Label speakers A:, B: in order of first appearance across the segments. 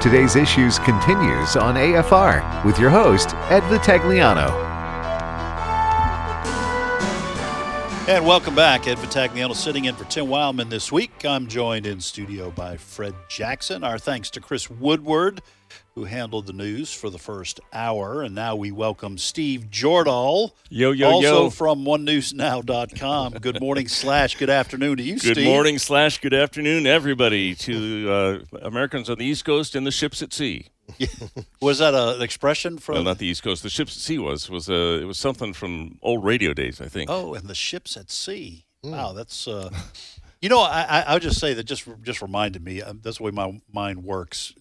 A: Today's Issues continues on AFR with your host, Ed Vitagliano.
B: And welcome back. Ed Vitagliano sitting in for Tim Wildmon this week. I'm joined in studio by Fred Jackson. Our thanks to Chris Woodward who handled the news for the first hour. And now we welcome Steve Jordahl.
C: Yo, yo,
B: also
C: yo.
B: from onenewsnow.com. Good morning slash good afternoon to you,
C: Good
B: Steve.
C: Good morning slash good afternoon, everybody, to uh, Americans on the East Coast and the ships at sea.
B: Was that a, an expression from?
C: Well, not the East Coast. The ships at sea was was uh, it was something from old radio days, I think.
B: oh, and the ships at sea. Wow, that's. Uh, you know, I, I, would just say that just just reminded me. Um, that's the way my mind works.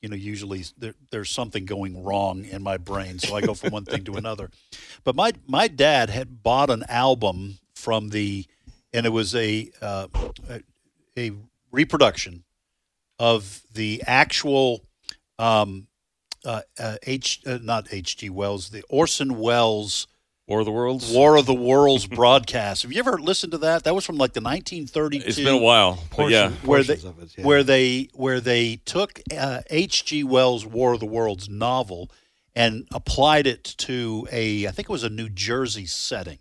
B: You know, usually there, there's something going wrong in my brain, so I go from one thing to another. But my my dad had bought an album from the, and it was a uh, a, a reproduction of the actual um, uh, uh, H uh, not H.G. Wells, the Orson Welles
C: War of the Worlds.
B: War of the Worlds broadcast. Have you ever listened to that? That was from like the 1932.
C: It's been a while, but yeah.
B: Where they,
D: it, yeah.
B: where they where they took uh, H.G. Wells' War of the Worlds novel and applied it to a I think it was a New Jersey setting,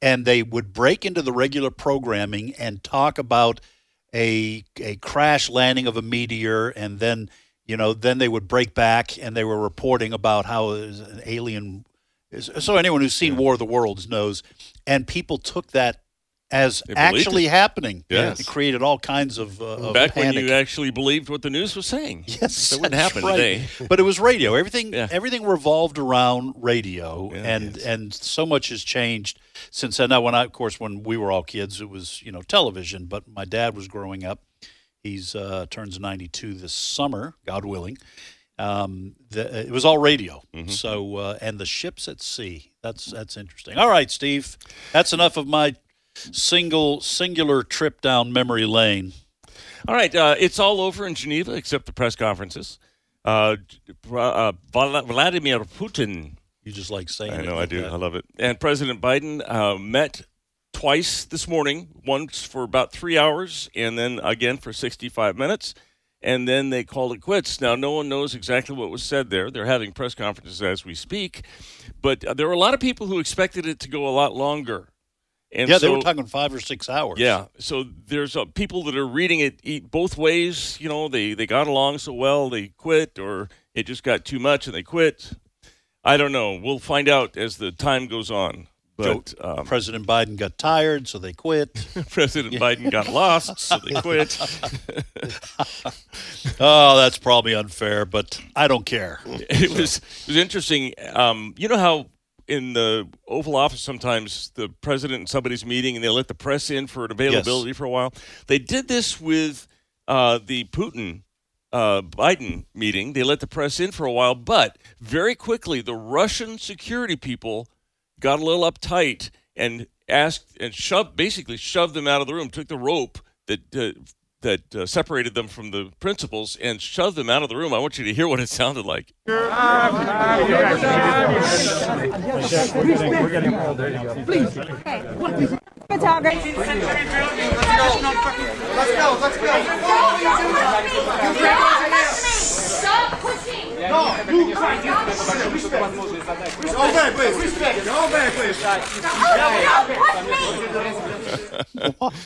B: and they would break into the regular programming and talk about a a crash landing of a meteor, and then you know then they would break back and they were reporting about how an alien. So anyone who's seen War of the Worlds knows, and people took that as actually
C: it.
B: happening.
C: Yes.
B: It created all kinds of, uh, of
C: Back
B: panic.
C: when you actually believed what the news was saying.
B: Yes,
C: that wouldn't happen
B: right.
C: today.
B: But it was radio. Everything
C: Yeah.
B: everything revolved around radio,
C: Yeah,
B: and
C: yes.
B: and so much has changed since then. Now, when I, of course, when we were all kids, it was you know television. But my dad was growing up. He's uh, turns ninety two this summer, God willing. Um, the, it was all radio.
C: Mm-hmm.
B: So uh, and the ships at sea. That's that's interesting. All right, Steve. That's enough of my single singular trip down memory lane.
C: All right, uh, it's all over in Geneva except the press conferences. Uh, uh, Vladimir Putin
B: You just like saying.
C: I
B: it
C: know, I do.
B: that.
C: I love it. And President Biden uh, met twice this morning, once for about three hours, and then again for 65 minutes. And then they called it quits. Now, no one knows exactly what was said there. They're having press conferences as we speak. But uh, there were a lot of people who expected it to go a lot longer. And
B: Yeah,
C: so,
B: they were talking five or six hours.
C: yeah. So there's uh, people that are reading it eat both ways. You know, they, they got along so well, they quit, or it just got too much and they quit. I don't know. We'll find out as the time goes on. But um,
B: President Biden got tired, so they quit.
C: President Biden got lost, so they quit.
B: oh, that's probably unfair, but I don't care.
C: It was it was interesting. Um, you know how in the Oval Office sometimes the president and somebody's meeting and they let the press in for an availability for a while. They did this with uh, the Putin uh, Biden meeting. They let the press in for a while, but very quickly the Russian security people got a little uptight and asked and shoved basically shoved them out of the room. Took the rope that. Uh, that uh, separated them from the principals and shoved them out of the room. I want you to hear what it sounded like.
E: Photography. Stop pushing!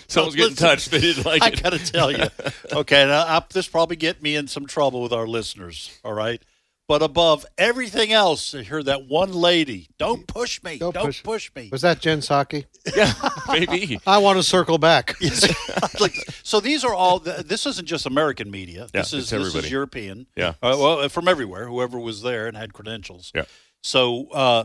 C: Someone's getting touched. They didn't like it.
B: I got to tell you. Okay, now I, this probably get me in some trouble with our listeners. All right, but above everything else, I heard that one lady. Don't push me. Don't,
D: Don't
B: push.
D: push-
B: me.
D: Was that Jen Psaki?
C: Yeah, maybe.
D: I want to circle back.
B: like, so these are all. This isn't just American media.
C: Yeah,
B: this is
C: it's
B: this
C: everybody.
B: is European.
C: Yeah.
B: Uh, well, from everywhere. Whoever was there and had credentials.
C: Yeah.
B: So, uh,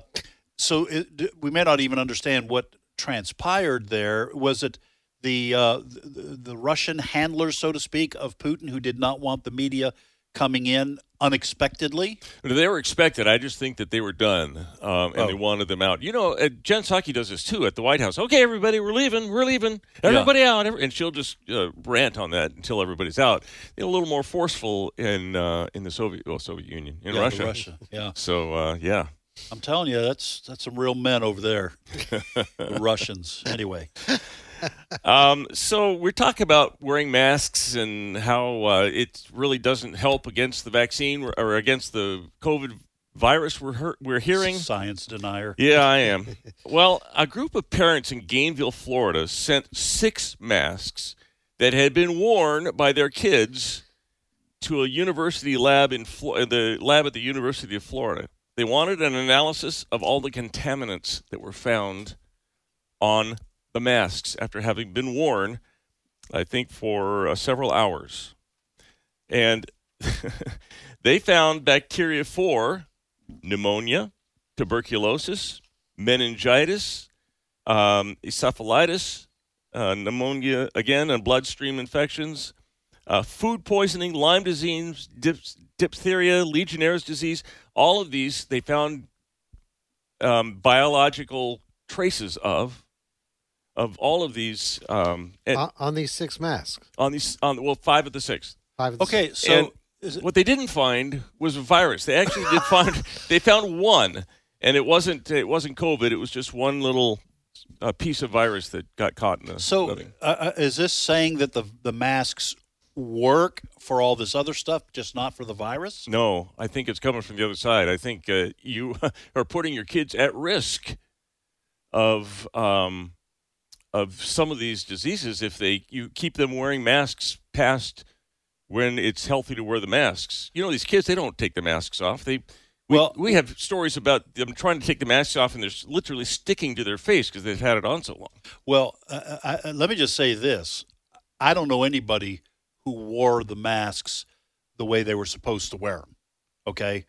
B: so it, we may not even understand what transpired there. Was it the, uh, the the Russian handlers, so to speak, of Putin, who did not want the media coming in unexpectedly?
C: They were expected. I just think that they were done, um, and
B: Oh.
C: they wanted them out. You know, uh, Jen Psaki does this too at the White House. Okay, everybody, we're leaving. We're leaving. Everybody out. Every- And she'll just uh, rant on that until everybody's out. They're a little more forceful in uh, in the Soviet well, Soviet Union in
B: Yeah,
C: Russia.
B: Russia. Yeah.
C: So uh, yeah,
B: I'm telling you, that's that's some real men over there, the Russians. Anyway,
C: um, so we're talking about wearing masks and how uh, it really doesn't help against the vaccine or- against the COVID virus. We're we're hearing.
B: Science denier.
C: Yeah, I am. well, a group of parents in Gainesville, Florida, sent six masks that had been worn by their kids to a university lab in Flo- the lab at the University of Florida. They wanted an analysis of all the contaminants that were found on the masks after having been worn, I think, for uh, several hours. And they found bacteria for pneumonia, tuberculosis, meningitis, um, encephalitis, uh, pneumonia again, and bloodstream infections, uh, food poisoning, Lyme disease, dip- diphtheria, Legionnaire's disease. All of these they found um, biological traces of of all of these um, and
D: on, on these six masks.
C: on these on well five of the six.
D: Five of the
B: Okay,
D: six.
B: so
C: And
B: is it,
C: What they didn't find was a virus. They actually did find they found one, and it wasn't it wasn't COVID. It was just one little uh, piece of virus that got caught in the.
B: so uh, uh, is this saying that the the masks work for all this other stuff, just not for the virus?
C: no, I think it's coming from the other side. I think uh, you are putting your kids at risk of um, of some of these diseases if they you keep them wearing masks past when it's healthy to wear the masks. You know, these kids they don't take the masks off. They we,
B: Well-
C: we have stories about them trying to take the masks off and they're literally sticking to their face because they've had it on so long.
B: Well, uh, I, I, let me just say this: I don't know anybody who wore the masks the way they were supposed to wear them. Okay,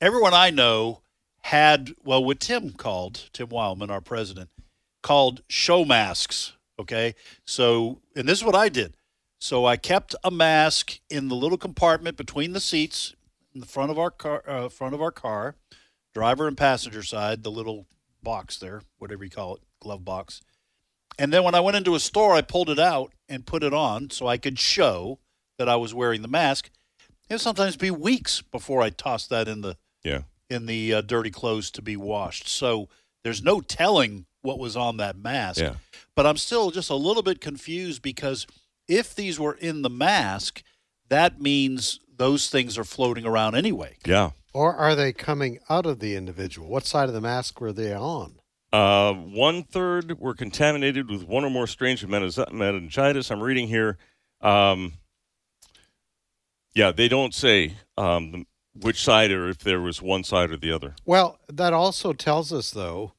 B: everyone I know had well, what Tim called Tim Wildmon, our president, called show masks. Okay, so and this is what I did. So I kept a mask in the little compartment between the seats in the front of our car, uh, front of our car, driver and passenger side, the little box there, whatever you call it, glove box. And then when I went into a store, I pulled it out and put it on so I could show that I was wearing the mask. It'd sometimes be weeks before I tossed that in the
C: Yeah.
B: in the uh, dirty clothes to be washed. So there's no telling what was on that mask.
C: Yeah.
B: But I'm still just a little bit confused because if these were in the mask, that means those things are floating around anyway.
C: Yeah.
D: Or are they coming out of the individual? What side of the mask were they on?
C: Uh, one third were contaminated with one or more strains of meningitis. I'm reading here. Um, yeah, they don't say um, which side or if there was one side or the other.
D: Well, that also tells us, though,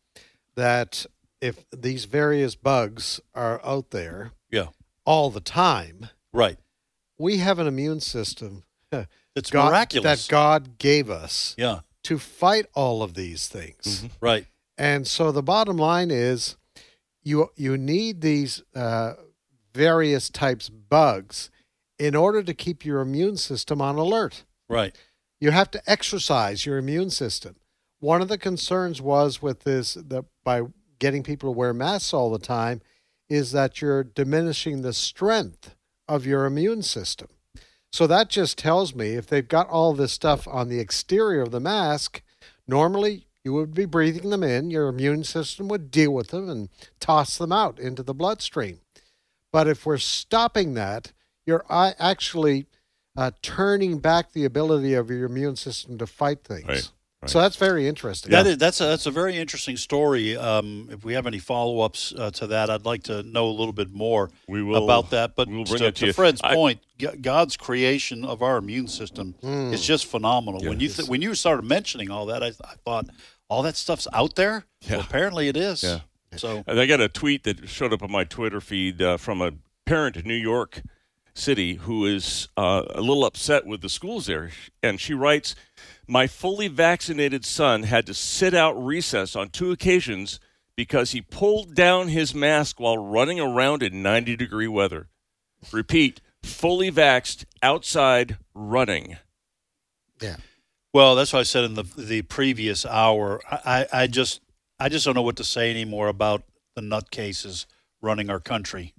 D: that if these various bugs are out there
B: Yeah.
D: all the time,
B: Right.
D: we have an immune system
B: It's
D: God-
B: miraculous.
D: that God gave us
B: yeah.
D: to fight all of these things.
B: Right.
D: And so the bottom line is you you need these uh, various types of bugs in order to keep your immune system on alert.
B: Right.
D: You have to exercise your immune system. One of the concerns was with this that by getting people to wear masks all the time is that you're diminishing the strength of your immune system. So that just tells me if they've got all this stuff on the exterior of the mask, normally you would be breathing them in, your immune system would deal with them and toss them out into the bloodstream. But if we're stopping that, you're uh, actually uh, turning back the ability of your immune system to fight things.
C: Right, right.
D: So that's very interesting.
B: That is, that's a, that's a very interesting story. Um, if we have any follow ups uh, to that, I'd like to know a little bit more
C: We will-
B: about that. But
C: we'll bring
B: to,
C: it to
B: to. Fred's
C: I-
B: point, God's creation of our immune system is just phenomenal. When you th- when you started mentioning all that, I, I thought all that stuff's out there. Well, apparently it is.
C: Yeah.
B: So
C: And I got a tweet that showed up on my Twitter feed uh, from a parent in New York City who is uh, a little upset with the schools there. And she writes My fully vaccinated son had to sit out recess on two occasions because he pulled down his mask while running around in 90 degree weather. Repeat, fully vaxxed outside running.
D: Yeah.
B: Well, that's what I said in the the previous hour. I, I, I just I just don't know what to say anymore about the nutcases running our country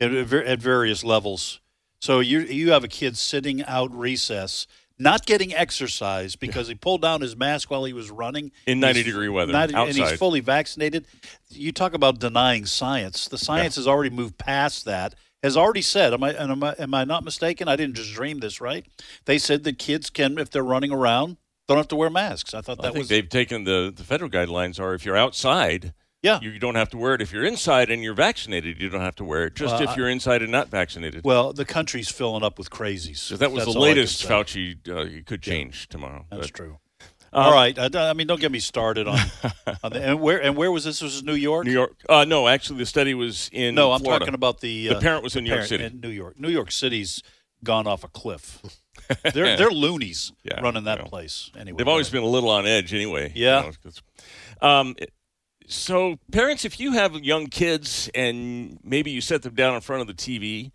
B: at, at various levels. So you you have a kid sitting out recess, not getting exercise because he pulled down his mask while he was running
C: In 90
B: He's-
C: degree weather,
B: 90 and he's fully vaccinated. You talk about denying science. The science has already moved past that. Has already said, am I, and am I am I not mistaken? I didn't just dream this, right? They said that kids can, if they're running around, don't have to wear masks. I thought
C: I
B: that
C: think
B: was
C: they've taken the the federal guidelines are if you're outside,
B: yeah.
C: you don't have to wear it. If you're inside and you're vaccinated, you don't have to wear it. Just
B: Well,
C: if you're inside and not vaccinated.
B: Well, the country's filling up with crazies.
C: So that was
B: That's
C: the
B: all I can
C: latest. Fauci uh, you could change tomorrow.
B: That's
C: but-
B: true.
C: Um,
B: All right. I, I mean, don't get me started on, on the, and where and where was this? This was New York.
C: New York. Uh, no, actually, the study was in.
B: No, I'm talking about the
C: The
B: uh,
C: parent was in New York City.
B: New York, New York City's gone off a cliff. they're they're loonies
C: Yeah,
B: running that
C: well,
B: place. Anyway,
C: They've always
B: ahead.
C: been a little on edge, anyway. you
B: Yeah.
C: um, it- so, parents, if you have young kids and maybe you set them down in front of the TV,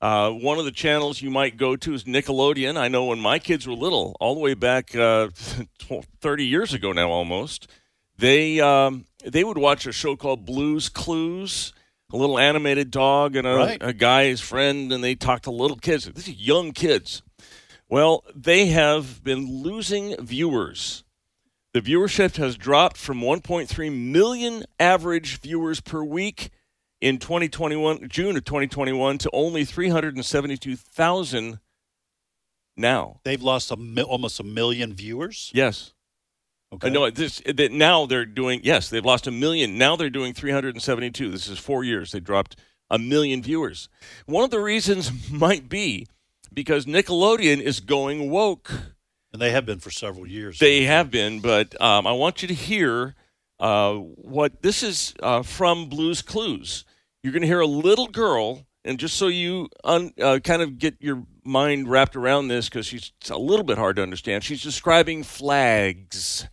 C: uh, one of the channels you might go to is Nickelodeon. I know when my kids were little, all the way back uh, 30 years ago now almost, they um, they would watch a show called Blue's Clues. A little animated dog and a,
B: Right.
C: a guy's friend, and they talk to little kids. These young kids. Well, they have been losing viewers. The viewership has dropped from 1.3 million average viewers per week in 2021, June of 2021, to only 372,000 now.
B: They've lost a mi- almost a million viewers.
C: Yes.
B: Okay.
C: I know this that now they're doing yes, they've lost a million. Now they're doing 372. This is 4 years. They dropped a million viewers. One of the reasons might be because Nickelodeon is going woke.
B: And they have been for several years.
C: They have been, but um, I want you to hear uh, what this is uh, from Blue's Clues. You're going to hear a little girl, and just so you un, uh, kind of get your mind wrapped around this, because she's it's a little bit hard to understand. She's describing flags.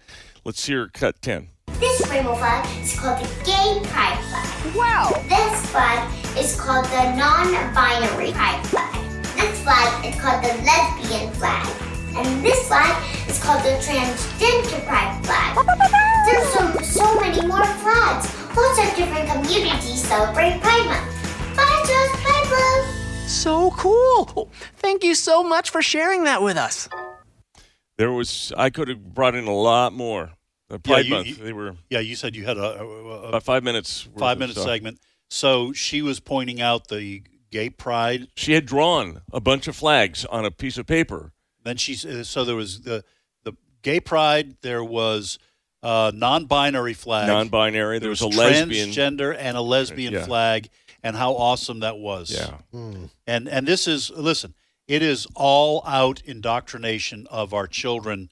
C: Let's hear cut ten.
F: This rainbow flag is called the gay pride flag.
E: Wow.
F: This flag is called the non-binary pride flag. This flag is called the lesbian flag. And this flag is called the transgender pride flag. There's so, so many more flags. Lots of different communities celebrate Pride Month. Bye, Josh. Bye, Blue.
G: So cool. Thank you so much for sharing that with us.
C: There was I could have brought in a lot more. The Pride
B: you-
C: Month.
B: you-
C: they were
B: Yeah, you said you had a, a, a
C: about five minutes.
B: five minute segment. So she was pointing out the gay pride.
C: She had drawn a bunch of flags on a piece of paper.
B: Then she so there was the the gay pride. There was uh, non-binary flag.
C: Non-binary. There,
B: There
C: was,
B: was,
C: a lesbian.
B: transgender and a lesbian
C: Yeah.
B: flag, and how awesome that was.
C: Yeah.
B: And and this is listen, it is all out indoctrination of our children,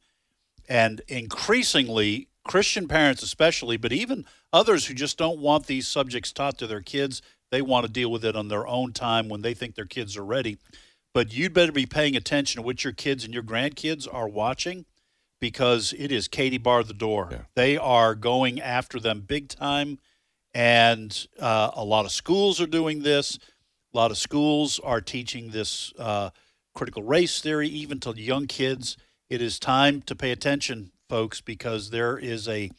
B: and increasingly Christian parents, especially, but even others who just don't want these subjects taught to their kids. They want to deal with it on their own time when they think their kids are ready. But you'd better be paying attention to what your kids and your grandkids are watching because it is Katie bar the door.
C: Yeah.
B: They are going after them big time, and uh, a lot of schools are doing this. A lot of schools are teaching this uh, critical race theory, even to young kids. It is time to pay attention, folks, because there is a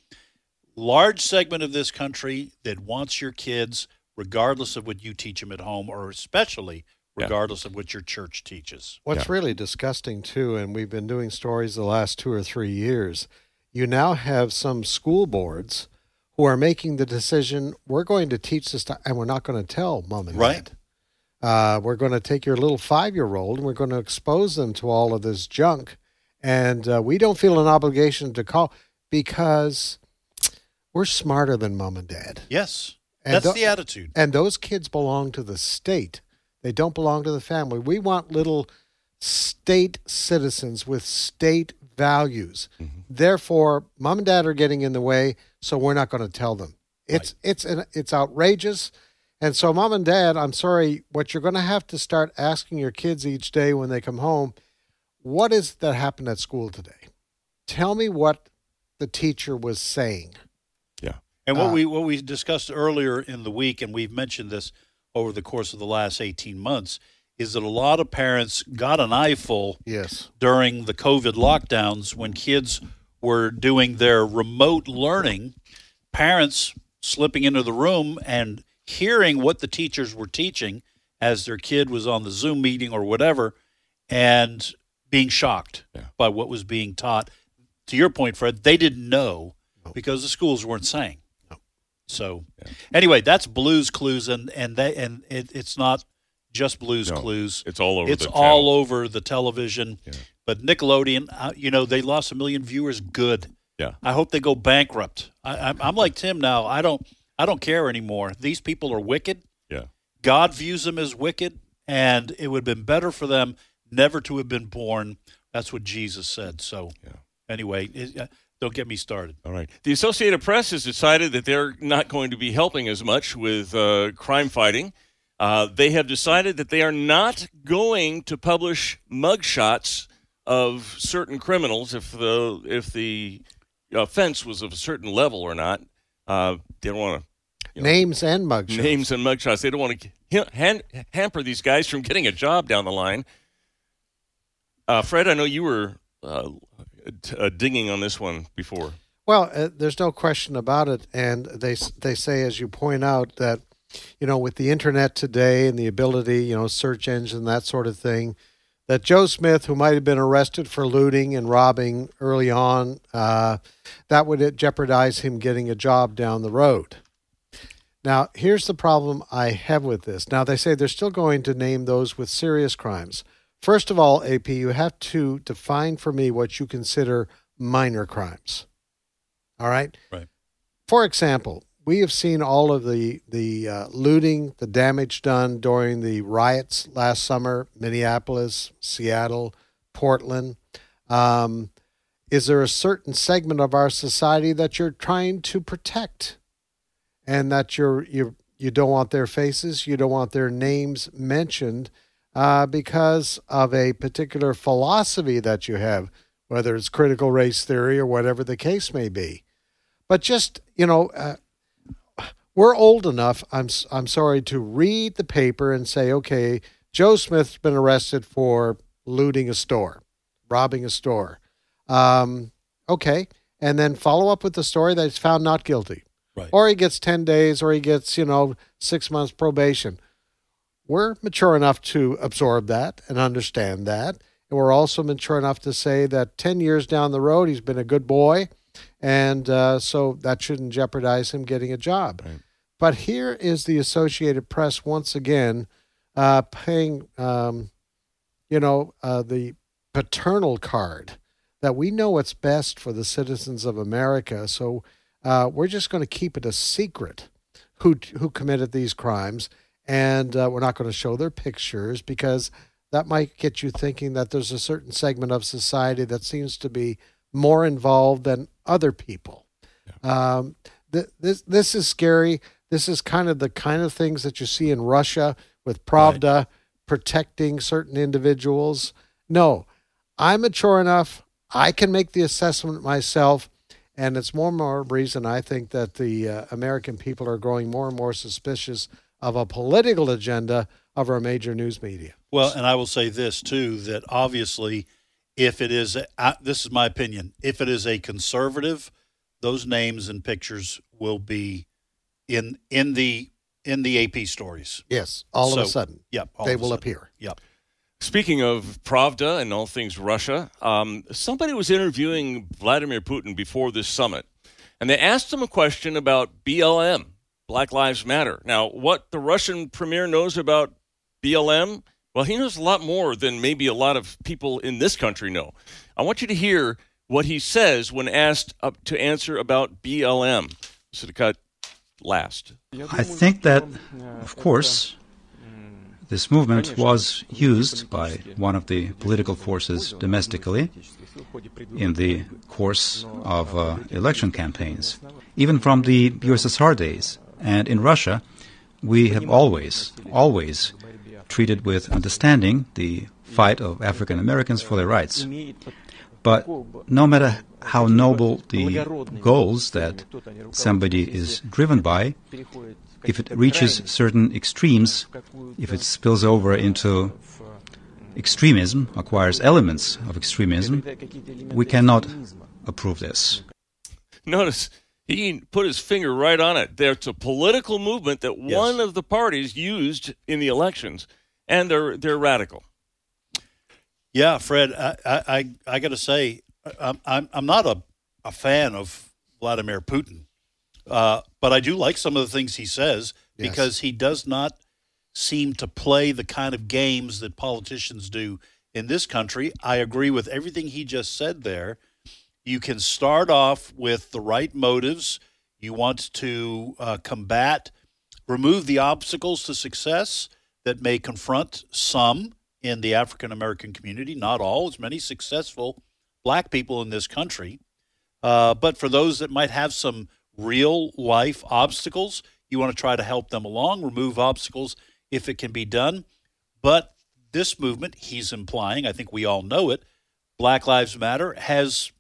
B: large segment of this country that wants your kids, regardless of what you teach them at home, or especially
C: Yeah.
B: regardless of what your church teaches.
D: What's really disgusting too, and we've been doing stories the last two or three years, you now have some school boards who are making the decision we're going to teach this, to, and we're not going to tell mom and
B: Right.
D: dad. Uh, we're going to take your little five year old and we're going to expose them to all of this junk. And uh, we don't feel an obligation to call because we're smarter than mom and dad.
B: Yes,
D: And
B: that's
D: tho-
B: the attitude.
D: And those kids belong to the state. They don't belong to the family. We want little state citizens with state values. Therefore, mom and dad are getting in the way, so we're not going to tell them. It's it's an, it's outrageous. And so mom and dad, I'm sorry, what you're going to have to start asking your kids each day when they come home, what is that happened at school today? Tell me what the teacher was saying.
C: Yeah.
B: And what
D: Ah.
B: we what we discussed earlier in the week, and we've mentioned this over the course of the last eighteen months, is that a lot of parents got an eyeful
D: Yes.
B: during the COVID lockdowns when kids were doing their remote learning. Parents slipping into the room and hearing what the teachers were teaching as their kid was on the Zoom meeting or whatever, and being shocked
C: Yeah.
B: by what was being taught. To your point, Fred, they didn't know because the schools weren't saying. So, anyway, that's Blue's Clues, and and they and it, it's not just Blues
C: No,
B: Clues.
C: it's all over
B: It's
C: the
B: all over the television. But Nickelodeon, uh, you know, they lost a million viewers. Good.
C: Yeah.
B: I hope they go bankrupt. I, I'm, I'm like Tim now. I don't. I don't care anymore. These people are wicked.
C: Yeah.
B: God views them as wicked, and it would have been better for them never to have been born. That's what Jesus said. So, yeah. anyway, it, uh, don't get me started.
C: All right. The Associated Press has decided that they're not going to be helping as much with uh, crime fighting. Uh, they have decided that they are not going to publish mugshots of certain criminals if the if the offense was of a certain level or not. Uh, they don't want to
D: Names and mugshots.
C: names and mugshots. They don't want to han- hamper these guys from getting a job down the line. Uh, Fred, I know you were uh, t- uh, dinging on this one before.
D: Well, uh, there's no question about it, and they they say, as you point out, that you know with the internet today and the ability, you know, search engine that sort of thing, that Joe Smith, who might have been arrested for looting and robbing early on, uh, that would jeopardize him getting a job down the road. Now, here's the problem I have with this. Now, they say they're still going to name those with serious crimes. First of all, AP, you have to define for me what you consider minor crimes. All right?
B: Right.
D: For example, we have seen all of the the uh, looting, the damage done during the riots last summer, Minneapolis, Seattle, Portland. Um, is there a certain segment of our society that you're trying to protect, and that you're you you don't want their faces, you don't want their names mentioned, uh, because of a particular philosophy that you have, whether it's critical race theory or whatever the case may be. But just you know, uh, we're old enough. I'm I'm sorry to read the paper and say, okay, Joe Smith's been arrested for looting a store, robbing a store. Um, okay, and then follow up with the story that he's found not guilty,
B: Right.
D: or he gets ten days, or he gets you know six months probation. We're mature enough to absorb that and understand that. And we're also mature enough to say that 10 years down the road, he's been a good boy. And uh, so that shouldn't jeopardize him getting a job. But here is the Associated Press once again uh, paying, um, you know, uh, the paternal card that we know what's best for the citizens of America. So uh, we're just going to keep it a secret who who committed these crimes, and uh, we're not going to show their pictures because that might get you thinking that there's a certain segment of society that seems to be more involved than other people. Um, th- this this is scary. This is kind of the kind of things that you see in Russia with Pravda protecting certain individuals. No, I'm mature enough. I can make the assessment myself. And it's more and more reason I think that the uh, American people are growing more and more suspicious of a political agenda of our major news media.
B: Well, and I will say this too that obviously, if it is, uh, this is my opinion, if it is a conservative, those names and pictures will be in in the in the AP stories.
D: Yes, all of a sudden,
B: Yep, all
D: they
B: of a
D: will
B: sudden.
D: appear.
B: Yep.
C: Speaking of Pravda and all things Russia, um, somebody was interviewing Vladimir Putin before this summit, and they asked him a question about BLM, Black Lives Matter. Now, what the Russian premier knows about BLM, well, he knows a lot more than maybe a lot of people in this country know. I want you to hear what he says when asked to answer about BLM. So to cut last.
H: I think that, of course, this movement was used by one of the political forces domestically in the course of uh, election campaigns, even from the USSR days. And in Russia, we have always, always treated with understanding the fight of African Americans for their rights. But no matter how noble the goals that somebody is driven by, if it reaches certain extremes, if it spills over into extremism, acquires elements of extremism, we cannot approve this.
C: Notice he put his finger right on it. There's a political movement that
B: Yes.
C: one of the parties used in the elections, and they're they're radical.
B: Yeah, Fred, I I, I, I got to say, I'm, I'm I'm not a, a fan of Vladimir Putin, uh, but I do like some of the things he says
D: Yes.
B: because he does not seem to play the kind of games that politicians do in this country. I agree with everything he just said there. You can start off with the right motives. You want to uh, combat, remove the obstacles to success that may confront some in the African American community, not all, as many successful black people in this country. Uh, but for those that might have some real life obstacles, you want to try to help them along, remove obstacles if it can be done. But this movement, he's implying, I think we all know it, Black Lives Matter has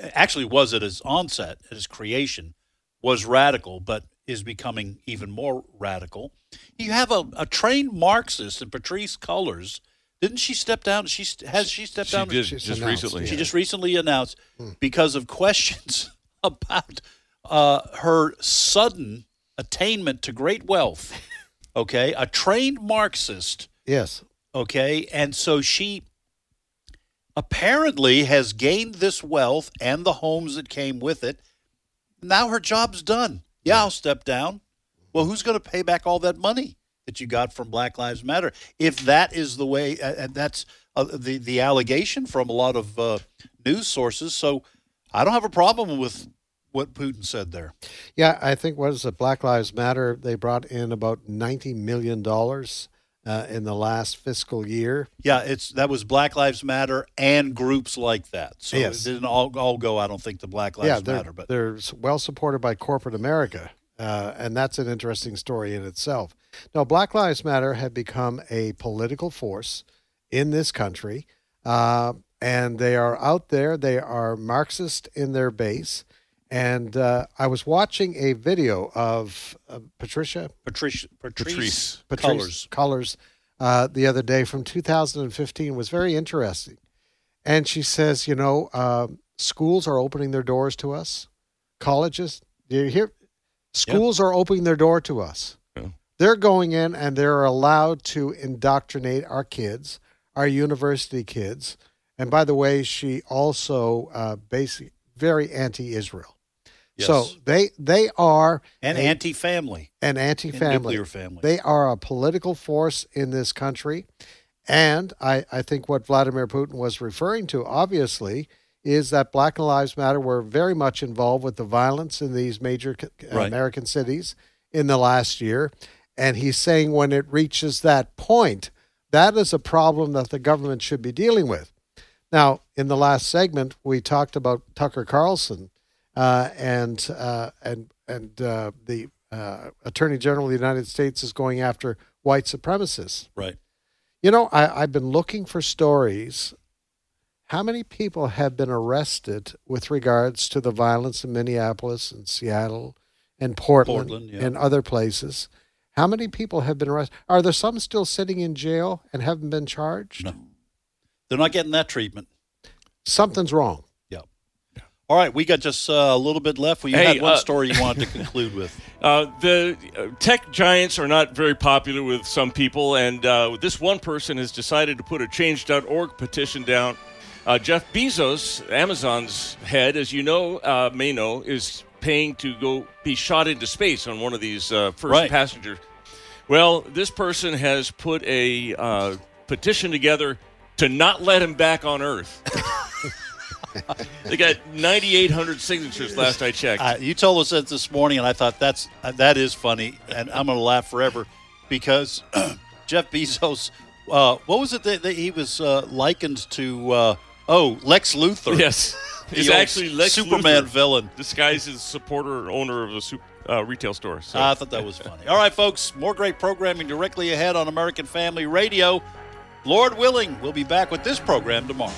B: actually was at its onset, at its creation, was radical, but is becoming even more radical. You have a, a trained Marxist in Patrisse Cullors. Didn't she step down? She st- has she stepped
C: She
B: down?
C: did
D: She's
C: just
D: announced,
C: recently.
B: She just recently announced because of questions about uh, her sudden attainment to great wealth. Okay, a trained Marxist.
D: Yes.
B: Okay, and so she apparently has gained this wealth and the homes that came with it. Now her job's done. Yeah, I'll step down. Well, who's going to pay back all that money that you got from Black Lives Matter? If that is the way, and that's uh, the the allegation from a lot of uh, news sources. So I don't have a problem with what Putin said there.
D: Yeah, I think what is it? Black Lives Matter. They brought in about ninety million dollars uh, in the last fiscal year.
B: Yeah, it's that was Black Lives Matter and groups like that. So
D: Yes.
B: it didn't all all go. I don't think to Black Lives
D: yeah,
B: Matter, but
D: they're well supported by corporate America, uh, and that's an interesting story in itself. Now, Black Lives Matter had become a political force in this country, uh, and they are out there. They are Marxist in their base. And uh, I was watching a video of uh, Patricia
B: Patrisse Patrisse,
C: Patrisse.
B: Cullors.
D: Patrisse Cullors uh, the other day from 2015 was very interesting. And she says, you know, um, schools are opening their doors to us. Colleges, do you hear? Schools are opening their door to us.
C: Yeah.
D: They're going in and they're allowed to indoctrinate our kids, our university kids. And by the way, she also uh, basically very anti-Israel. So they they are an
B: anti-family,
D: an anti-family.
B: nuclear family.
D: They are a political force in this country. And I, I think what Vladimir Putin was referring to, obviously, is that Black Lives Matter were very much involved with the violence in these major
B: Right.
D: American cities in the last year. And he's saying when it reaches that point, that is a problem that the government should be dealing with. Now, in the last segment, we talked about Tucker Carlson uh, and uh, and and uh, the uh, Attorney General of the United States is going after white supremacists.
B: right.
D: You know, I, I've been looking for stories. How many people have been arrested with regards to the violence in Minneapolis and Seattle and Portland,
B: Portland, yeah.
D: and other places? How many people have been arrested? Are there some still sitting in jail and haven't been charged?
B: No. They're not getting that treatment.
D: Something's wrong.
B: All right, we got just uh, a little bit left. Well, you
C: Hey,
B: had one
C: uh,
B: story you wanted to conclude with.
C: Uh, the uh, tech giants are not very popular with some people, and uh, this one person has decided to put a Change.org petition down. Uh, Jeff Bezos, Amazon's head, as you know, uh, may know, is paying to go be shot into space on one of these uh, first
B: Right.
C: passengers. Well, this person has put a uh, petition together to not let him back on Earth. they got 9,800 signatures last I checked.
B: Uh, you told us that this morning, and I thought that's uh, that is funny, and I'm going to laugh forever because Jeff Bezos. Uh, what was it that, that he was uh, likened to? Uh, oh, Lex Luthor.
C: yes. He's actually Lex
B: Superman
C: Luthor,
B: villain.
C: disguised as supporter owner of a sup- uh, retail store. So.
B: I thought that was funny. All right, folks, more great programming directly ahead on American Family Radio. Lord willing, we'll be back with this program tomorrow.